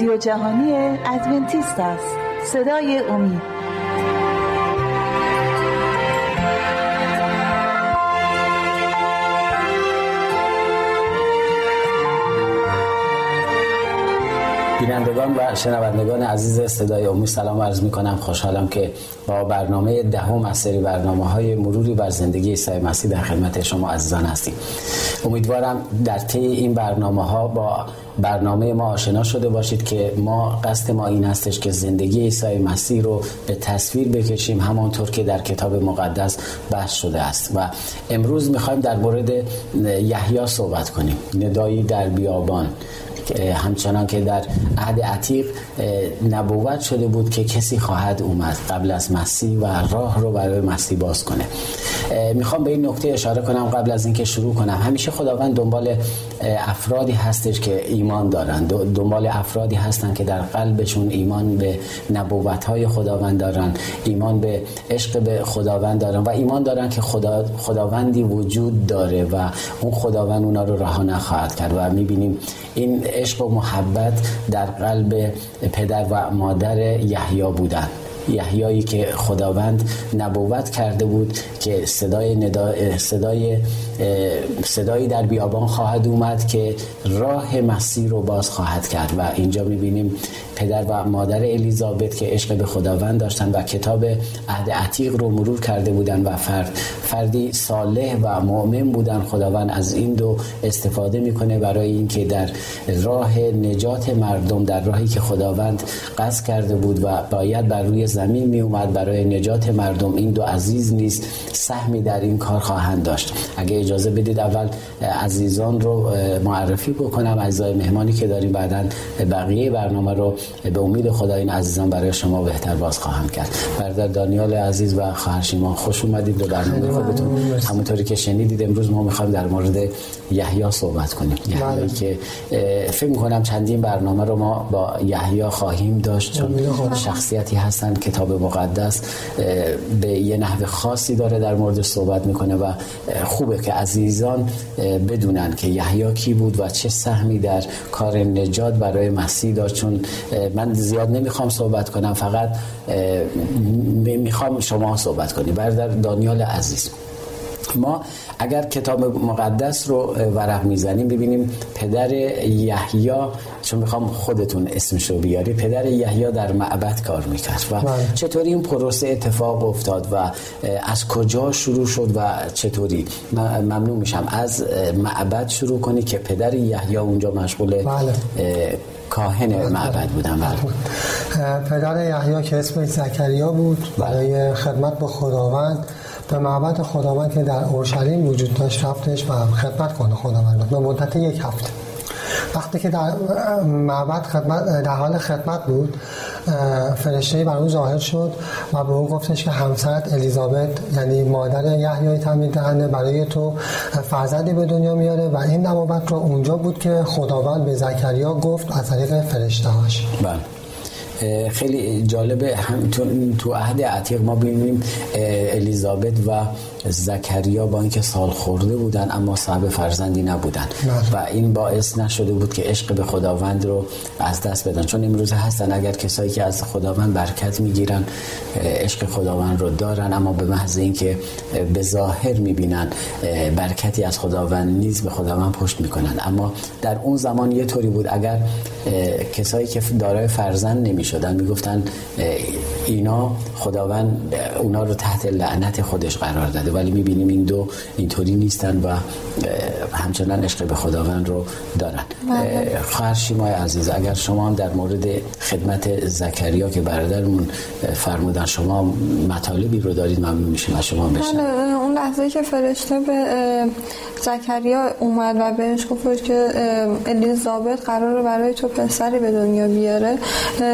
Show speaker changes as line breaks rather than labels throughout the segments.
رادیو جهانی ادونتیست است. صدای امید.
بینندگان و شنوندگان عزیز صدای امید سلام عرض می کنم خوشحالم که با برنامه دهم از سری برنامه های مروری بر زندگی عیسی مسیح در خدمت شما عزیزان هستیم. امیدوارم در طی این برنامه ها با برنامه ما آشنا شده باشید که ما قصد ما این هستش که زندگی عیسی مسیح رو به تصویر بکشیم همانطور که در کتاب مقدس بحث شده است. و امروز می‌خوایم در مورد یحیی صحبت کنیم. ندایی در بیابان. همچنان که در عهد عتیق نبوت شده بود که کسی خواهد اومد قبل از مسیح و راه رو برای مسیح باز کنه. می‌خوام به این نکته اشاره کنم قبل از اینکه شروع کنم. همیشه خداوند دنبال افرادی هستش که ایمان دارن دنبال افرادی هستن که در قلبشون ایمان به نبوت های خداوند دارن ایمان به عشق به خداوند دارن و ایمان دارن که خدا خداوندی وجود داره و اون خداوند اونا رو رها نخواهد کرد. و می‌بینیم این عشق و محبت در قلب پدر و مادر یحیی بودن. یحیایی که خداوند نبوت کرده بود که صدای ندا صدای صدایی در بیابان خواهد اومد که راه مسیر رو باز خواهد کرد. و اینجا می‌بینیم پدر و مادر الیزابت که عشق به خداوند داشتن و کتاب عهد عتیق رو مرور کرده بودن و فرد فردی صالح و مؤمن بودن. خداوند از این دو استفاده می‌کنه برای اینکه در راه نجات مردم در راهی که خداوند قصد کرده بود و باید بر روی زمین می اومد برای نجات مردم این دو عزیز نیست سهمی در این کار خواهند داشت. اگه اجازه بدید اول عزیزان رو معرفی بکنم. اعضای مهمانی که داریم بعدا بقیه برنامه رو به امید خدا این عزیزان برای شما بهتر باز خواهم کرد. برادر دانیال عزیز و خواهر شیمان خوش اومدید به برنامه خودتون. همونطوری که شنیدید امروز ما می‌خوایم در مورد یحیی صحبت کنیم. یحیی بله. که فکر می‌کنم چندین برنامه رو ما با یحیی خواهیم داشت چون شخصیتی هستن کتاب مقدس به یه نحو خاصی داره در مورد صحبت می‌کنه و خوبه که عزیزان بدونن که یحیی کی بود و چه سهمی در کار نجات برای مسیح داشت چون من زیاد نمی‌خوام صحبت کنم فقط می‌خوام شما صحبت کنی برادر دانیال عزیز ما اگر کتاب مقدس رو ورق می‌زنیم ببینیم پدر یحیی چون می‌خوام خودتون اسمش رو بیاری پدر یحیی در معبد کار می‌کرد و بله. چطوری این پروسه اتفاق افتاد و از کجا شروع شد و چطوری ممنون میشم از معبد شروع کنی که پدر یحیی اونجا مشغول بله. کاهن معبد بودن بله.
پدر یحیی که اسمش زکریا بود برای خدمت به خداوند. به معبد خداوند که در اورشلیم وجود داشت رفتش و خدمت کنه خداوند به مدت یک هفته. وقتی که در معبد خدمت در حال خدمت بود فرشته بر اون ظاهر شد و به اون گفتش که همسرت الیزابت یعنی مادر یحیای تعمید دهنده برای تو فرزندی به دنیا میاره و این نبوت رو اونجا بود که خداوند به زکریا گفت از طریق فرشته هاش
بله خیلی جالبه هم تو عهد عتیق ما ببینیم الیزابت و زکریا با اینکه سال خورده بودن اما صاحب فرزندی نبودن. و این باعث نشده بود که عشق به خداوند رو از دست بدن. چون امروز هستن اگر کسایی که از خداوند برکت می‌گیرن عشق خداوند رو دارن اما به محض اینکه به ظاهر می‌بینن برکتی از خداوند نیز به خداوند پشت می‌کنن. اما در اون زمان یه طوری بود اگر کسایی که دارای فرزند نمی‌شدن می‌گفتن اینا خداوند اونا رو تحت لعنت خودش قرار داده. ولی می‌بینیم این دو اینطوری نیستن و همچنان عشق به خداوند رو دارن. بله. خواهر شیمای عزیز اگر شما هم در مورد خدمت زکریا که برادرمون فرمودن شما مطالبی رو دارید ممنون میشیم از شما بشن بله،
اون لحظه که فرشته به زکریا اومد و بهش گفت که الیزابت قرار برای تو پسری به دنیا بیاره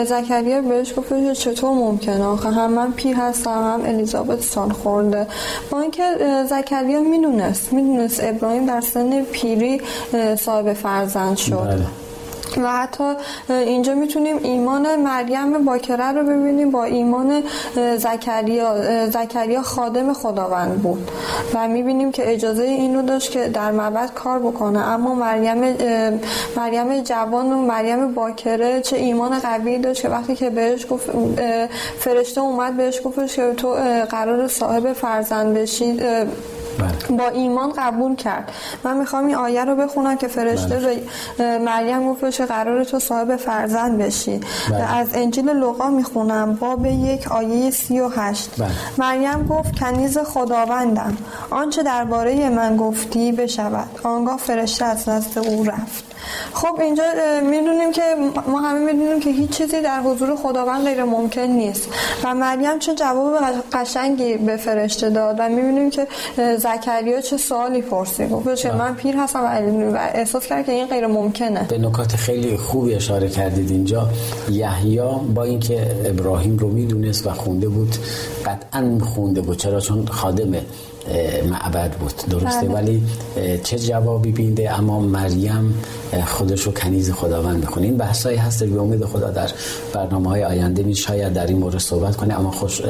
زکریا بهش گفت چطور ممکنه آخه هم من پیر هستم هم الیزابت سال خورده با اینکه زکریا می‌دونست می‌دونست ابراهیم در سن پیری صاحب فرزند شد بله. و حتی اینجا می‌تونیم ایمان مریم باکره رو ببینیم. با ایمان زکریا زکریا خادم خداوند بود. و می‌بینیم که اجازه این رو داشت که در معبد کار بکنه. اما مریم مریم جوان و مریم باکره چه ایمان قوی داشت که وقتی که بهش گفت فرشته اومد بهش گفتش که تو قرار صاحب فرزند بشید بله. با ایمان قبول کرد من می‌خوام این آیه رو بخونم که فرشته بله. به مریم گفتش قرار تو صاحب فرزند بشی بله. از انجیل لوقا می‌خونم باب یک آیه سی و هشت بله. مریم گفت کنیز خداوندم آنچه درباره من گفتی بشود آنگاه فرشته از نزد او رفت خب اینجا می‌دونیم که ما همه می‌دونیم که هیچ چیزی در حضور خداوند غیر ممکن نیست. و مریم چه جواب قشنگی به فرشته داد و می‌بینیم که زکریا چه سوالی پرسید. گفت که من پیر هستم و احساس کرد که این غیر ممکنه.
به نکات خیلی خوبی اشاره کردید اینجا. یحیی با اینکه ابراهیم رو می‌دونست و خونده بود قطعا خونده بود. چرا؟ چون خادمه. معبد بود. درسته بله. ولی چه جوابی بینده؟ اما مریم خودش رو کنیز خداوند می‌خونه. این بحثایی هست به امید خدا در برنامه های آینده می شاید در این مورد صحبت کنه اما خوش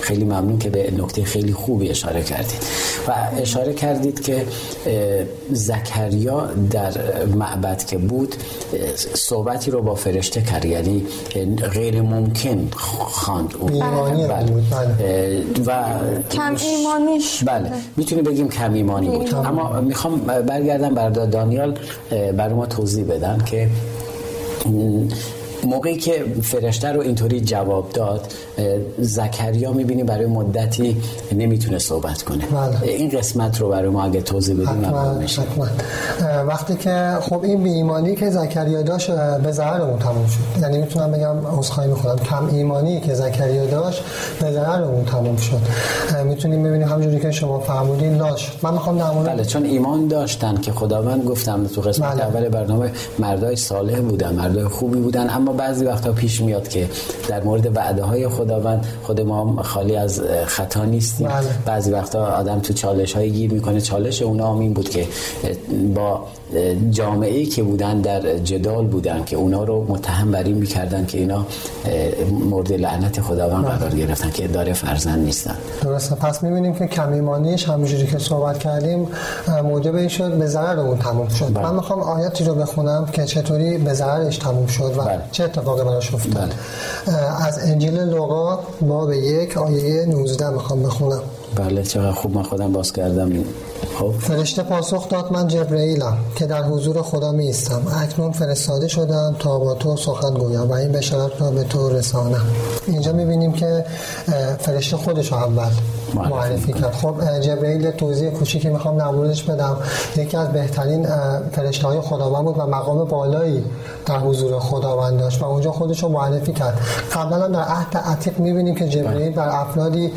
خیلی ممنون که به نکته خیلی خوبی اشاره کردید. و اشاره کردید که زکریا در معبد که بود صحبتی رو با فرشته کرد یعنی غیر ممکن خواند
بله.
بله. و کم ایمانیش
بله. می‌تونی بگیم کم ایمانی بود. اما می‌خوام برگردم بر دانیال بر ما توضیح بدن که موقعی که فرشته رو اینطوری جواب داد زکریا می‌بینی برای مدتی نمی‌تونه صحبت کنه. بله. این قسمت رو برای ما اگه توضیح بدیم حتما,
وقتی که خب این ایمانی که زکریا داشت به ضرر تموم شد. یعنی می‌تونم بگم عذرخواهی می‌کنم کم ایمانی که زکریا داشت به ضرر اون تموم شد. می‌تونیم ببینیم همونجوری که شما فرمودین لاش من می‌خوام در
بله چون ایمان داشتن که خداوند گفتم تو قسمت بله. اول برنامه مردای صالح بودن مردای خوبی بودن اما بعضی وقتا پیش میاد که در مورد وعده های خداوند خود ما خالی از خطا نیستیم بله. بعضی وقتا آدم تو چالش های گیر می‌کنه چالش اونا هم این بود که با جامعه که بودن در جدال بودن که اونا رو متهم بر این می‌کردن که اینا مورد لعنت خداوند بله. قرار گرفتن که داره فرزند نیستن
درسته پس می‌بینیم که کمیمانیش همونجوری که صحبت کردیم موجب این شد به ضرر اون تموم شد بله. من می‌خوام آیاتی رو بخونم که چطوری به ضررش تموم شد و بله. چه اتفاقی براش افتاد؟ بله. از انجیل لوقا باب یک آیه 19 می‌خوام بخونم.
بله چقدر خوب من خودم باز کردم.
خب. فرشته پاسخ داد من جبرئیلم که در حضور خدا می ایستم اکنون فرستاده شدم تا با تو سخن گویم و این بشارت را به تو رسانم. اینجا می‌بینیم که فرشته خودش اول معرفی کرد خب جبرئیل توضیح کوچیکی می‌خوام در بدم یکی از بهترین فرشته های خداوند بود و مقام بالایی در حضور خداوند داشت و اونجا خودش رو معرفی کرد قبلا در عهد عتیق می‌بینیم که جبرئیل بر افرادی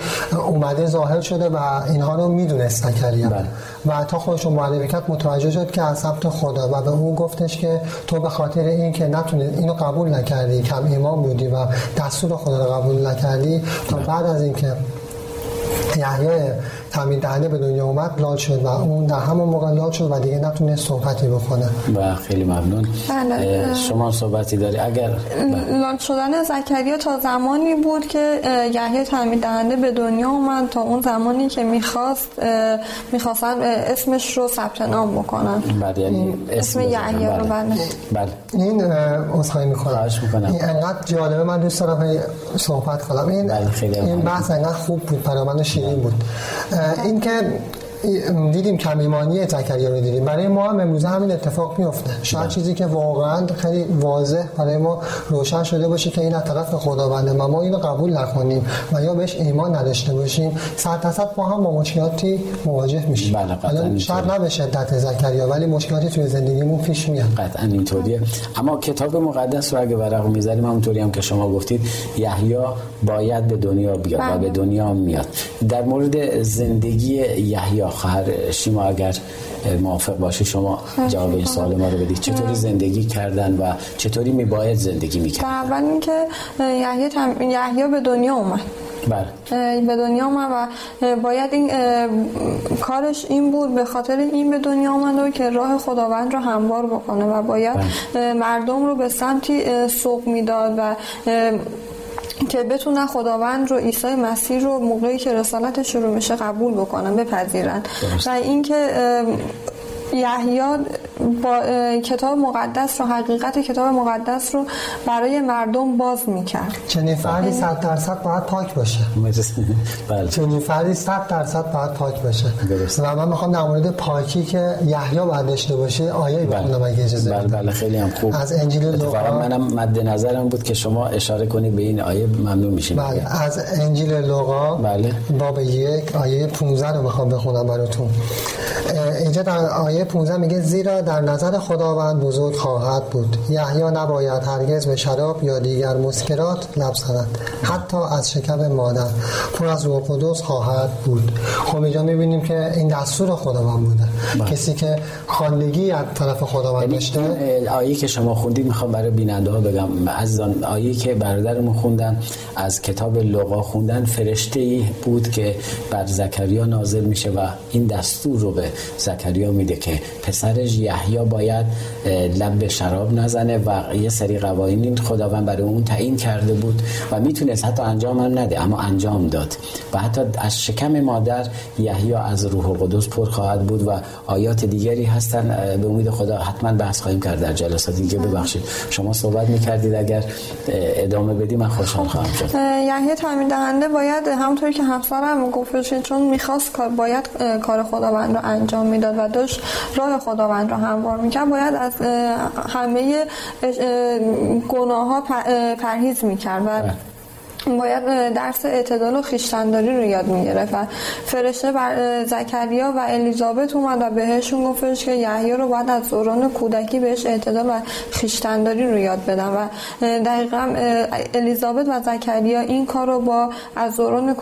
اومده ظاهر شده و اینها رو می‌دونست زکریا بله. و تا خودش رو معرفی کرد متوجه شد که از سمت خدا و به اون گفتش که تو به خاطر این که نتونی اینو قبول نکردی کم ایمان بودی و دستور خدا رو قبول نکردی تا بله. بعد از اینکه یحیای تامین دهنده به دنیا اومد لال شد و اون در همون موقع لال شد و دیگه نتونه صحبتی بکنه.
و خیلی ممنون. بله. شما صحبتی داری؟ اگر
لال شدن زکریا تا زمانی بود که یحیای تامین دهنده به دنیا اومد تا اون زمانی که می‌خواست می‌خواستن اسمش رو ثبت نام بکنن.
بله یعنی
اسم یحیی رو بله.
بله. این اسخای می‌کنم. این انقدر جالبه من دوست دارم صحبت کنم. این بله خیلی این بحث انقدر خوب بود برای من شیرین بود. این دیدیم کمیمانی زکریا رو دیدیم. برای ما هم امروزه همین اتفاق میفته شاید بله. چیزی که واقعا خیلی واضح برای ما روشن شده باشه که این از طرف خداونده. ما ما اینو قبول نکنیم و یا بهش ایمان نداشته باشیم صد درصد ما هم با مشکلاتی مواجه میشیم.
بله
شاید نه به شدت زکریا ولی مشکلاتی توی زندگیمون پیش میاد.
قطعا اینطوریه. اما کتاب مقدس رو اگه ورق می‌ذاریم همونطوری هم که شما گفتید یحیی باید به دنیا بیاد و بله. به دنیا میاد. در مورد زندگی یحیی خواهر شیما اگر موافق باشی شما جواب این سوال ما رو بدید چطوری زندگی کردن و چطوری میباید زندگی می‌کرد
اول اینکه یحیی تم... یحیی به دنیا اومد بله. به دنیا آمد و باید این کارش این بود به خاطر این به دنیا آمد که راه خداوند رو هموار بکنه و باید بله. مردم رو به سمتی سوق می‌داد و که بتونن خداوند رو عیسی مسیح رو موقعی که رسالت شروع میشه قبول بکنن بپذیرن. و اینکه یحیی با کتاب مقدس رو حقیقت کتاب مقدس رو برای مردم باز می‌کرد.
چنین فردی صد درصد باید پاک باشه. بله. چنین فردی صد درصد باید پاک باشه. و من می‌خوام در مورد پاکی که یحیی باید داشته باشه آیه بله. بخونم اگه اجازه
بله بله خیلی هم خوب.
از انجیل لوقا
منم مد نظرم بود که شما اشاره کنید به این آیه ممنون میشیم.
بله از انجیل لوقا. بله. باب یک آیه 15 رو می‌خوام بخونم براتون. اینجا در آیه 15 میگه زیرا در نظر خداوند بزرگ خواهد بود یحیی نباید هرگز به شراب یا دیگر مسکرات لب زند حتی از شکم مادر پر از روح قدس خواهد بود خب اینجا می‌بینیم که این دستور خداوند بوده با. بله. کسی که خاندگی از طرف خداوند یعنی داشته
آیه که شما خوندید می‌خوام برای بیننده ها بگم از آیه که برادرمون خوندن از کتاب لغا خوندن فرشته ای بود که بر زکریا نازل میشه و این دستور رو به زکریا میده که پسرش یحیی باید لب به شراب نزنه و یه سری قوانین خداوند برای اون تعیین کرده بود و می‌تونست حتی انجام هم نده اما انجام داد. و حتی از شکم مادر یحیی از روح القدس پر خواهد بود و آیات دیگری هستن. به امید خدا حتما بحث خواهیم کرد در جلسات دیگه. ببخشید. شما صحبت می‌کردید اگر ادامه بدی من خوشحال خواهم شد.
یحیی تعمین دهنده باید همونطوری که همسرم گفتش چون می‌خواست باید کار خداوند رو انجام می‌داد و داشت راه خداوند رو هموار می‌کرد باید از همه گناه ها پرهیز می‌کرد و بله. باید درس اعتدال و خیشتنداری رو یاد می‌گرفت و فرشته بر زکریا و الیزابت اومد و بهشون گفتش که یحیی رو باید از دوران کودکی بهش اعتدال و خیشتنداری رو یاد بدن و دقیقا الیزابت و زکریا این کار رو با از دوران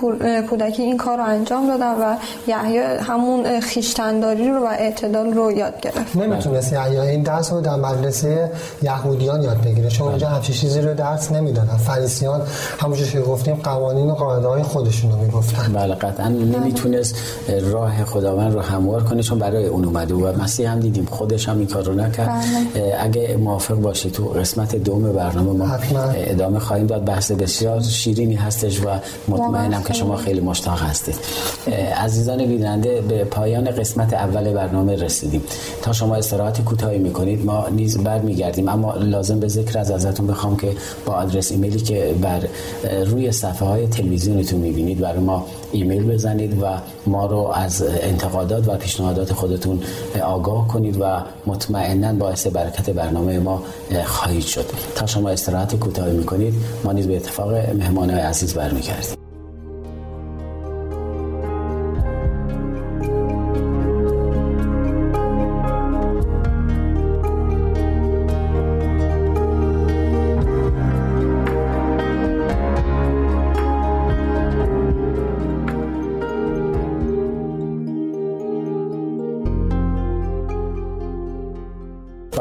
کودکی این کار رو انجام دادن و یحیی همون خیشتنداری رو و اعتدال رو یاد گرفت.
نمی‌تونست یحیی این درس رو در مدرسه یهودیان یاد بگیره چون اونجا همچین چیزی رو درس نمی‌دادن. فریسیان همونجور که گفتیم قوانین و قاعده های خودشون رو می‌گفتن.
بله قطعا نمی‌تونست راه خداوند رو هموار کنه چون برای اون اومده و مسیح هم دیدیم خودش هم این کار رو نکرد. بله. اگه موافق باشی تو قسمت دوم برنامه ما ادامه خواهیم داد. بحث بسیار شیرینی هستش و مطمئنم که شما خیلی مشتاق هستید. عزیزان بیننده به پایان قسمت اول برنامه رسیدیم. تا شما استراحت کوتاهی می‌کنید ما نیز برمیگردیم. اما لازم به ذکر از ازتون بخوام که با آدرس ایمیلی که بر روی صفحه های تلویزیونتون می‌بینید. برای ما ایمیل بزنید و ما رو از انتقادات و پیشنهادات خودتون آگاه کنید و مطمئنا باعث برکت برنامه ما خواهید شد. تا شما استراحت کوتاهی می‌کنید ما نیز به اتفاق مهمان عزیز برمیگردیم.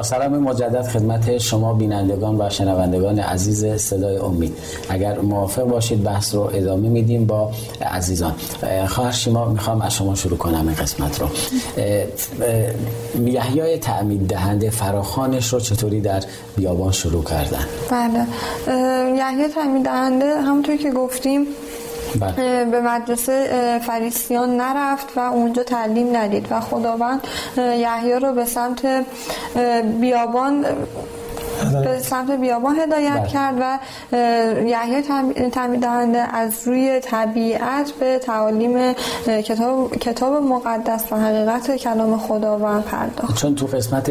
سلام مجدد خدمت شما بینندگان و شنوندگان عزیز صدای امید. اگر موافق باشید بحث رو ادامه میدیم با عزیزان. خواهر شما می‌خوام از شما شروع کنم این قسمت رو. یحیای تعمید دهنده فراخانش رو چطوری در بیابان شروع کردن؟
بله. یحیای تعمید دهنده همونطور که گفتیم بله. به مدرسه فریسیان نرفت و اونجا تعلیم ندید و خداوند یحیی رو به سمت بیابان به سمت بیابان هدایت بله. کرد و یحیی تعمید دهنده از روی طبیعت به تعالیم کتاب, کتاب مقدس و حقیقت کلام خداوند پرداخت
چون تو قسمت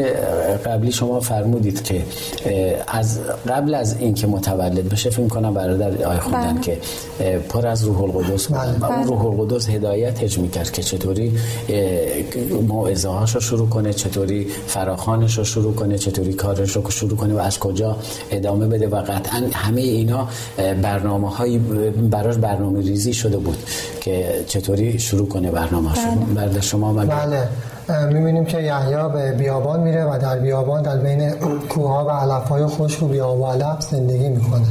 قبلی شما فرمودید که از قبل از اینکه متولد بشه فکر کنم برادر آی خوندن بله. که پر از روح القدس بله. و اون روح القدس هدایتش می‌کرد که چطوری موعظه هاشو شروع کنه چطوری فراخانش رو شروع کنه چطوری کارش رو شروع کنه و از کجا ادامه بده و قطعا همه اینا برنامه هایی براش برنامه ریزی شده بود که چطوری شروع کنه برنامه بله.
شما شما بله می‌بینیم که یحیی به بیابان میره و در بیابان در بین کوه و علف های خشک و بیاب و علف زندگی می‌کنه.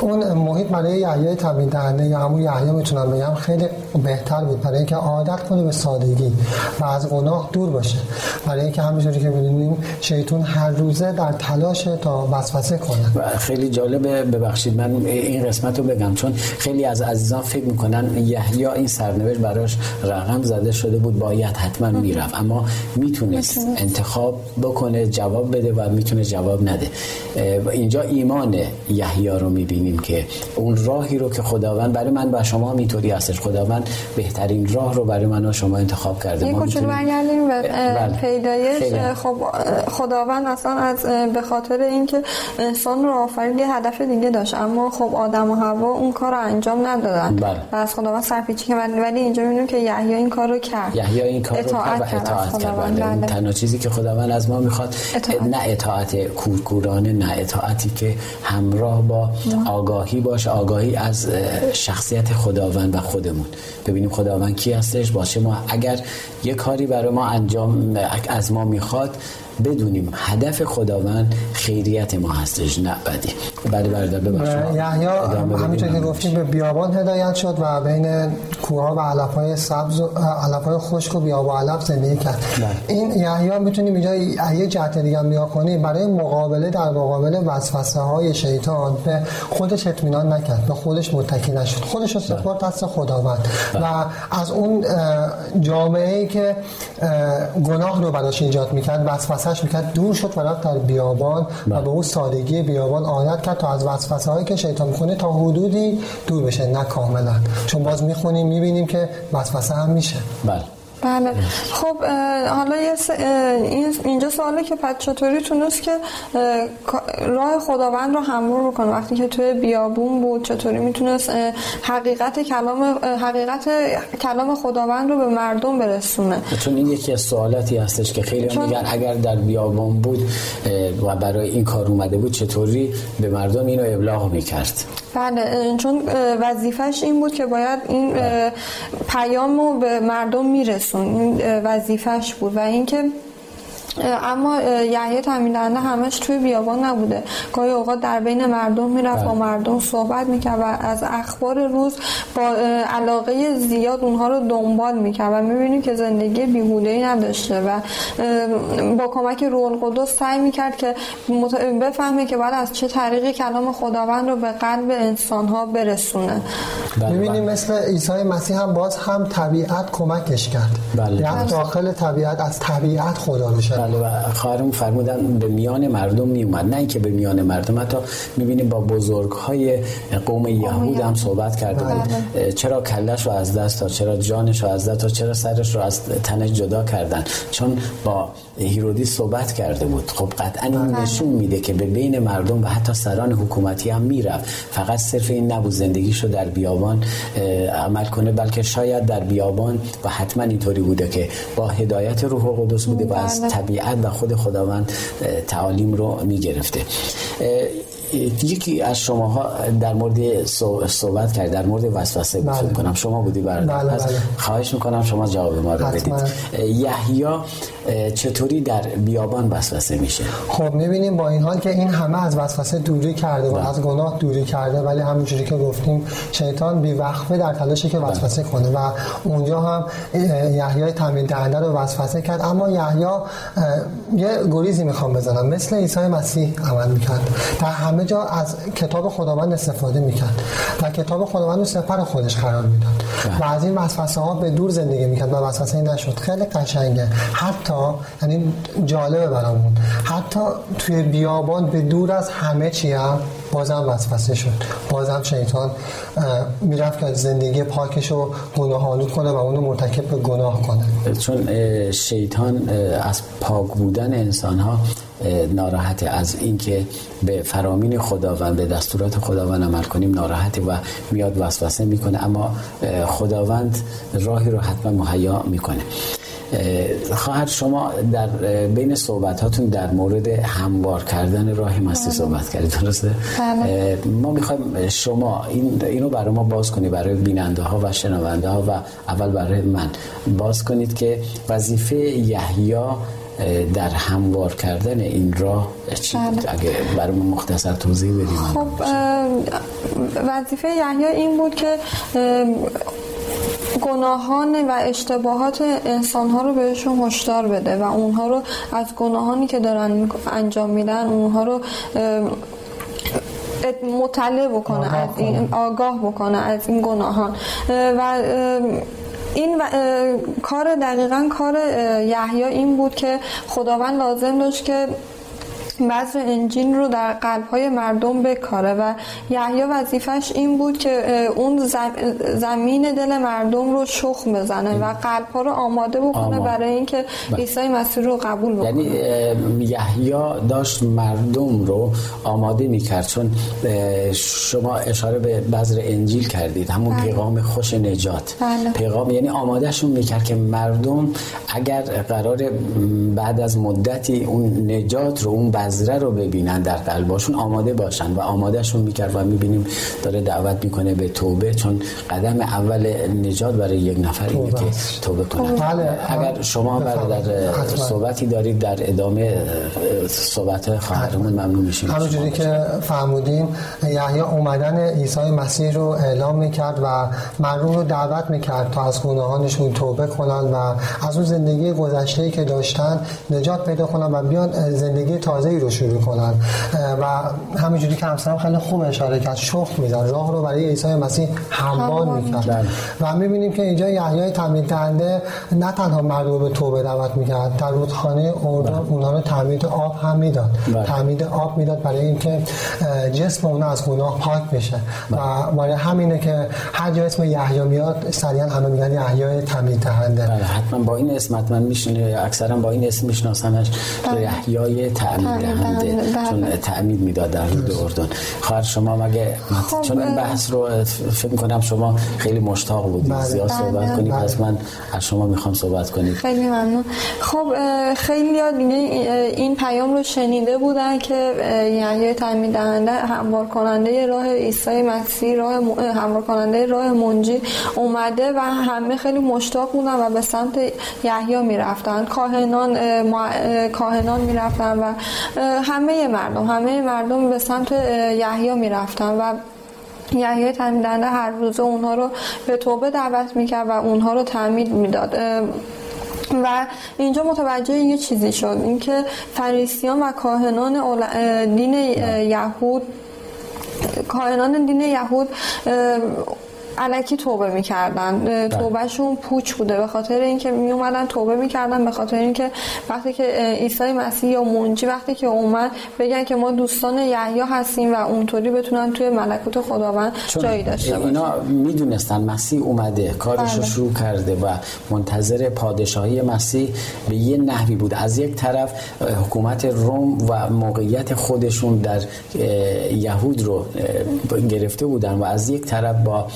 اون محیط برای یحیی تبیین دهنده یا همون یحیی می‌تونم بگم خیلی بهتر بود. برای اینکه عادت کنه به سادگی و از گناه دور باشه. برای اینکه همینجوری که ببینیم شیطان هر روزه در تلاش تا وسوسه کنه.
خیلی جالبه ببخشید من این قسمت رو بگم. چون خیلی از عزیزان فکر می‌کنن یحیی این سرنوشت براش رقم زده شده بود باید حتما می‌رفت. اما می‌تونست انتخاب بکنه جواب بده و می‌تونه جواب نده. اینجا ایمان یحیی رو می‌بینیم که اون راهی رو که خداوند برای من و شما میطوری هستش. خداوند بهترین راه رو برای من و شما انتخاب کرده.
یه کوچولو برگردیم به بله. پیدایش. خب خداوند اصلا از به خاطر اینکه انسان رو آفرید یه هدف دیگه داشت. اما خب آدم و هوا اون کار رو انجام ندادن. بله. و از خداوند سرپیچی که ولی اینجا می‌بینیم که یحیی این کار رو کرد.
یحیی این کار رو کرد و اطاعت کرد. بله. تنها چیزی که خداوند از ما می‌خواد. اطاعت. نه اطاعت کورکورانه نه اطاعتی که همراه با آگاهی باشه آگاهی از شخصیت خداوند و خودمون. ببینیم خداوند کی هستش. باشه ما اگر یه کاری برای ما انجام از ما می‌خواد بدونیم هدف خداوند خیریت ما هستش نه بدی. بله برادر ببخشید
یحیی همینطور که گفتیم به بیابان هدایت شد و بین کوه و علفهای سبز و علفهای خشک و بیاب و علف زندگی کرد. بله. این یحیی می‌تونیم اینجا یه جهت دیگه هم کنیم برای مقابله در مقابل وسوسه های شیطان به خودش اطمینان نکرد به خودش متکی نشد. خودش رو سپرد دست خداوند. بله. و از اون جامعه ای که گناه رو براش ایجاد می‌کرد وسوسه وسوسهش می‌کرد دور شد و رفت در بیابان و بله. به اون سادگی بیابان عادت کرد تا از وسوسه هایی که شیطان می‌کنه تا حدودی دور بشه نه کاملا. چون باز می‌خونیم می‌بینیم که وسوسه هم میشه.
بله.
بله. خب حالا اینجا سواله که پس چطوری تونست که راه خداوند رو همراه بکنه. وقتی که توی بیابون بود چطوری می‌تونست حقیقت کلام حقیقت کلام خداوند رو به مردم برسونه.
چون این یکی از سوالاتی هستش که خیلی چون... میگن اگر در بیابون بود و برای این کار اومده بود چطوری به مردم اینو ابلاغ می‌کرد؟
بله چون وظیفش این بود که باید این. پیام رو به مردم میرسون این وظیفش بود و اینکه اما یحیی تامین همش توی بیابان نبوده گاهی اوقات در بین مردم می‌رفت با بله. مردم صحبت می‌کرد و از اخبار روز با علاقه زیاد اونها رو دنبال می‌کرد و می‌بینیم که زندگی بیهوده ای نداشته و با کمک روح القدس سعی می‌کرد که بفهمه که باید از چه طریقی کلام خداوند رو به قلب انسان ها برسونه
بله می‌بینیم بله. مثل عیسی مسیح هم باز هم طبیعت کمکش کرد بله. یعنی داخل طبیعت از طبیعت خدا رو شد
بله و خواهرم فرمودن به میان مردم می اومد نه اینکه به میان مردم حتی می‌بینیم با بزرگ های قوم یهود هم صحبت کرده بله. چرا کلش رو از دست تا چرا جانش رو از دست تا چرا سرش رو از تنش جدا کردن؟ چون با هیرودی صحبت کرده بود. خب قطعا این بله. نشون میده که به بین مردم و حتی سران حکومتی هم می‌رفت. فقط صرف این نبود زندگیشو در بیابان عمل کنه بلکه شاید در بیابان و حتما اینطوری بوده که با هدایت روح القدس بوده و از بله. طبیعت و خود خداوند تعالیم رو می‌گرفته. یکی از شماها در مورد صحبت کرد در مورد وسوسه بود بله. کنم شما بودی برادر بله بله. خواهش می‌کنم شما جواب ما رو بدید یحیی چطوری در بیابان وسوسه میشه
خب می‌بینیم با این حال که این همه از وسوسه دوری کرده و بله. از گناه دوری کرده ولی همونجوری که گفتیم شیطان بی وقفه در تلاشی که وسوسه بله. کنه و اونجا هم یحیی تامین دهنده رو وسوسه کرد اما یحیی یه گریزی می‌خوام بزنم مثل عیسی مسیح عمل می‌کرد در همه جا از کتاب خداوند استفاده می‌کرد و کتاب خداوند رو سپر خودش قرار می‌داد و از این وسوسه ها به دور زندگی می‌کرد و وسوسه نشد. خیلی قشنگه. حتی یعنی جالبه برامون. حتی توی بیابان به دور از همه چی هم بازم وسوسه شد. بازم شیطان می‌رفت که زندگی پاکش رو گناه کنه و اونو مرتکب به گناه کنه.
چون شیطان از پاک بودن انسان ها ناراحت از اینکه به فرامین خداوند به دستورات خداوند عمل کنیم ناراحت و میاد وسوسه می‌کنه اما خداوند راهی رو حتما مهیا می‌کنه خواهر شما در بین صحبتاتون در مورد هموار کردن راه مسیح صحبت کردید درسته؟
بله.
ما می‌خوایم شما این اینو برای ما باز کنید برای بیننده ها و شنونده ها و اول برای من باز کنید که وظیفه یحیی در هموار کردن این راه چی بود؟
بله.
اگه برای مختصر توضیح بدیم
خب وظیفه یحیی این بود که اه، گناهان و اشتباهات انسانها رو بهشون هشدار بده و اونها رو از گناهانی که دارن انجام میدن اونها رو مطلع بکنه
آگاه
از این آگاه بکنه از این گناهان. اه، و این کار دقیقا کار یحیی این بود که خداوند لازم داشت که بذر انجیل رو در قلبهای مردم بکاره و یحیی وظیفش این بود که اون زم- زمین دل مردم رو شخم بزنه و قلبها رو آماده بکنه
آماده.
برای اینکه عیسی مسیح رو قبول بکنه
یعنی یحیی داشت مردم رو آماده می‌کرد چون شما اشاره به بذر انجیل کردید همون
بله.
پیغام خوش نجات
بله.
پیغام یعنی آمادهشون می‌کرد که مردم اگر قرار بعد از مدتی اون نجات رو اون بذره رو ببینن در قلباشون آماده باشن و آمادهشون می‌کرد و می‌بینیم داره دعوت می‌کنه به توبه چون قدم اول نجات برای یک نفر اینه
توبه
که. توبه کنن
بله.
اگر شما. برادر. صحبتی دارید در ادامه صحبت خواهرمون ممنون میشیم
همونجوری که فرمودیم یحیی اومدن عیسی مسیح رو اعلام می‌کرد و مردم رو دعوت می‌کرد تا از گناهانشون توبه کنن و از اون زندگی گذشته که داشتن نجات پیدا کنن و بیان زندگی تازه رو شروع کنن. و همینجوری که همسرم خیلی خوب اشاره کرد شخم میزن راه رو برای عیسی مسیح هموار می‌کرد.
بله.
و می‌بینیم که اینجا یحیی تمرین دهنده نه تنها مردم رو به توبه دعوت می‌کرد در رودخانه اردن اونها رو تعمید آب هم می‌داد.
بله.
تعمید آب می‌داد برای اینکه جسم اونها از گناه پاک بشه. و برای همینه که هر جا اسم یحیی میاد سریعا همه میگن یحیی تمرین دهنده
بله حتما با این اسم حتما میشنه اکثرا با این اسم میشناسنش یحیای تعمید
تعمید
دهنده
دهنده، بله.
چون تعمید می‌داد در رود اردن خواهر شما مگه
خب،
چون این بحث رو فکر کنم شما خیلی مشتاق بودید
بله.
زیاد
بله.
صحبت کنید
بله.
پس من از شما می‌خوام صحبت کنید
خیلی ممنون خب خیلی دیگه این پیام رو شنیده بودن که یحیی تعمید دهنده هموار کننده راه عیسی مسیح راه هموار کننده راه منجی اومده و همه خیلی مشتاق بودن و به سمت یحیی می‌رفتن کاهنان کاهنان می‌رفتن و همه مردم همه مردم به سمت یحیی می‌رفتن و یحیی تعمید هر روزه اونها رو به توبه دعوت می‌کرد و اونها رو تعمید می‌داد. و اینجا متوجه یه چیزی شد اینکه فریسیان و کاهنان دین یهود کاهنان دین یهود علکی توبه می‌کردن. توبهشون پوچ بوده به خاطر اینکه می اومدن توبه می‌کردن به خاطر اینکه وقتی که عیسی مسیح یا منجی وقتی که اومد بگن که ما دوستان یحیی هستیم و اونطوری بتونن توی ملکوت خداوند جایی داشته باشن.
اینا می‌دونستن مسیح اومده کارش رو
بله.
شروع کرده و منتظر پادشاهی مسیح به یه نحوی بود. از یک طرف حکومت روم و موقعیت خودشون در یهود رو گرفته بودن و از یک طرف با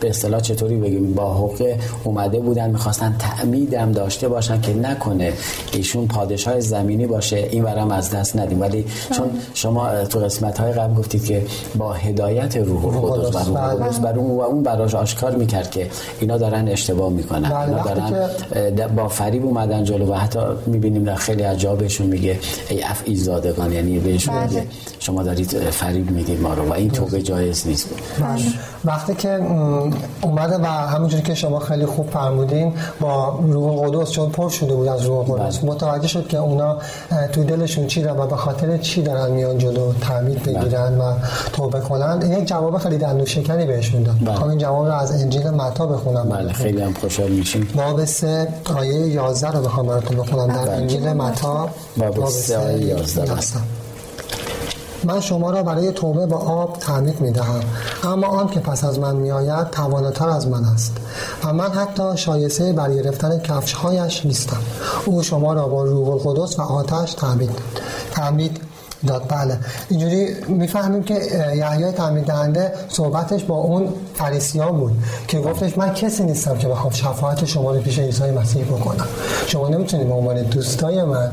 به اصطلاح چطوری بگیم؟ با حقوق اومده بودن می‌خواستن تعمید هم داشته باشن که نکنه ایشون پادشاه زمینی باشه. این ورم از دست ندیم. ولی چون شما تو قسمت های قبل گفتید که با هدایت روح القدس و روح
بله.
القدس بر اون و اون براش آشکار می‌کرد که اینا دارن اشتباه می‌کنن.
بله،
اینا دارن با فریب اومدن جلو و حتی می‌بینیم در خیلی از جا بهشون میگه ای افعی زادگان یعنی بهشون
بله.
میگه شما دارید فریب می‌دید ما رو و این توبه جایز نیست.
بله. وقتی که اومده و همونجوری که شما خیلی خوب فرمودین با روح القدس چون پر شده بود از روح القدس
بله.
متوجه شد که اونا تو دلشون چی دارن و به خاطر چی دارن میان جلو تعمید بگیرن و توبه کنن یک جواب خیلی دندون شکنی بهشون داد
بله.
می‌خوام این جواب رو از انجیل متا بخونم
بله خیلی هم خوشحال میشیم
باب سه آیه 11 رو بخوام براتون بخونم در
بله.
انجیل متا
باب سه آیه 11 بله.
من شما را برای توبه با آب تعمید می دهم اما آن که پس از من می آید تواناتر از من است. و من حتی شایسته برگرفتن کفشهایش نیستم. او شما را با روح القدس و آتش تعمید. تعمید داد. بله. اینجوری می‌فهمیم که یحیای تعمید دهنده صحبتش با اون فریسیان بود که گفتش من کسی نیستم که بخوام شفاعت شما رو پیش عیسی مسیح بکنم. شما نمی‌تونید به عنوان دوستای من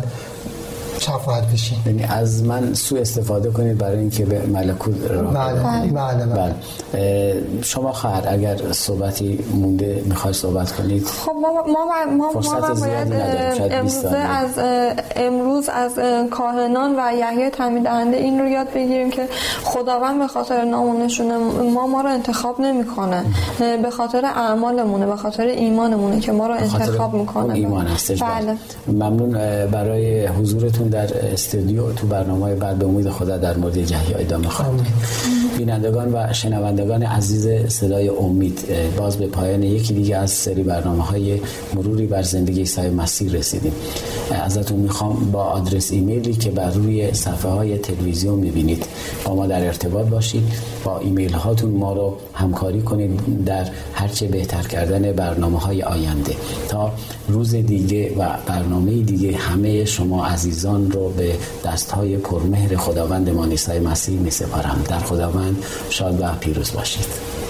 شفاعت بشین.
یعنی از من سو استفاده کنید برای اینکه به ملکوت راه
بله بله, بله.
بله. شما خواهر اگر صحبتی مونده می‌خوای صحبت کنید.
خب ما ما ما,
فرصت
ما
زیادی
باید
نداریم. شاید 20
امروز. از امروز از کاهنان و یحیای تعمید دهنده این رو یاد بگیریم که خداوند به خاطر نامونشون ما ما رو انتخاب نمی‌کنه. به خاطر اعمالمونه به خاطر ایمانمونه که ما رو انتخاب می‌کنه.
ایمان هستش.
بله.
ممنون برای حضورتون. در استودیو تو برنامه بعد به امید خدا در مورد یحیی ادامه خواهیم. بینندگان و شنوندگان عزیز صدای امید باز به پایان یکی دیگه از سری برنامه های مروری بر زندگی عیسی مسیح رسیدیم. ازتون می‌خوام با آدرس ایمیلی که بر روی صفحه های تلویزیون می‌بینید با ما در ارتباط باشید. با ایمیل هاتون ما رو همکاری کنید در هرچه بهتر کردن برنامه های آینده. تا روز دیگه و برنامه دیگه همه شما عزیزان رو به دست های پرمهر خداوند ما مسیح می سپارم در خداوند شاد و پیروز باشید.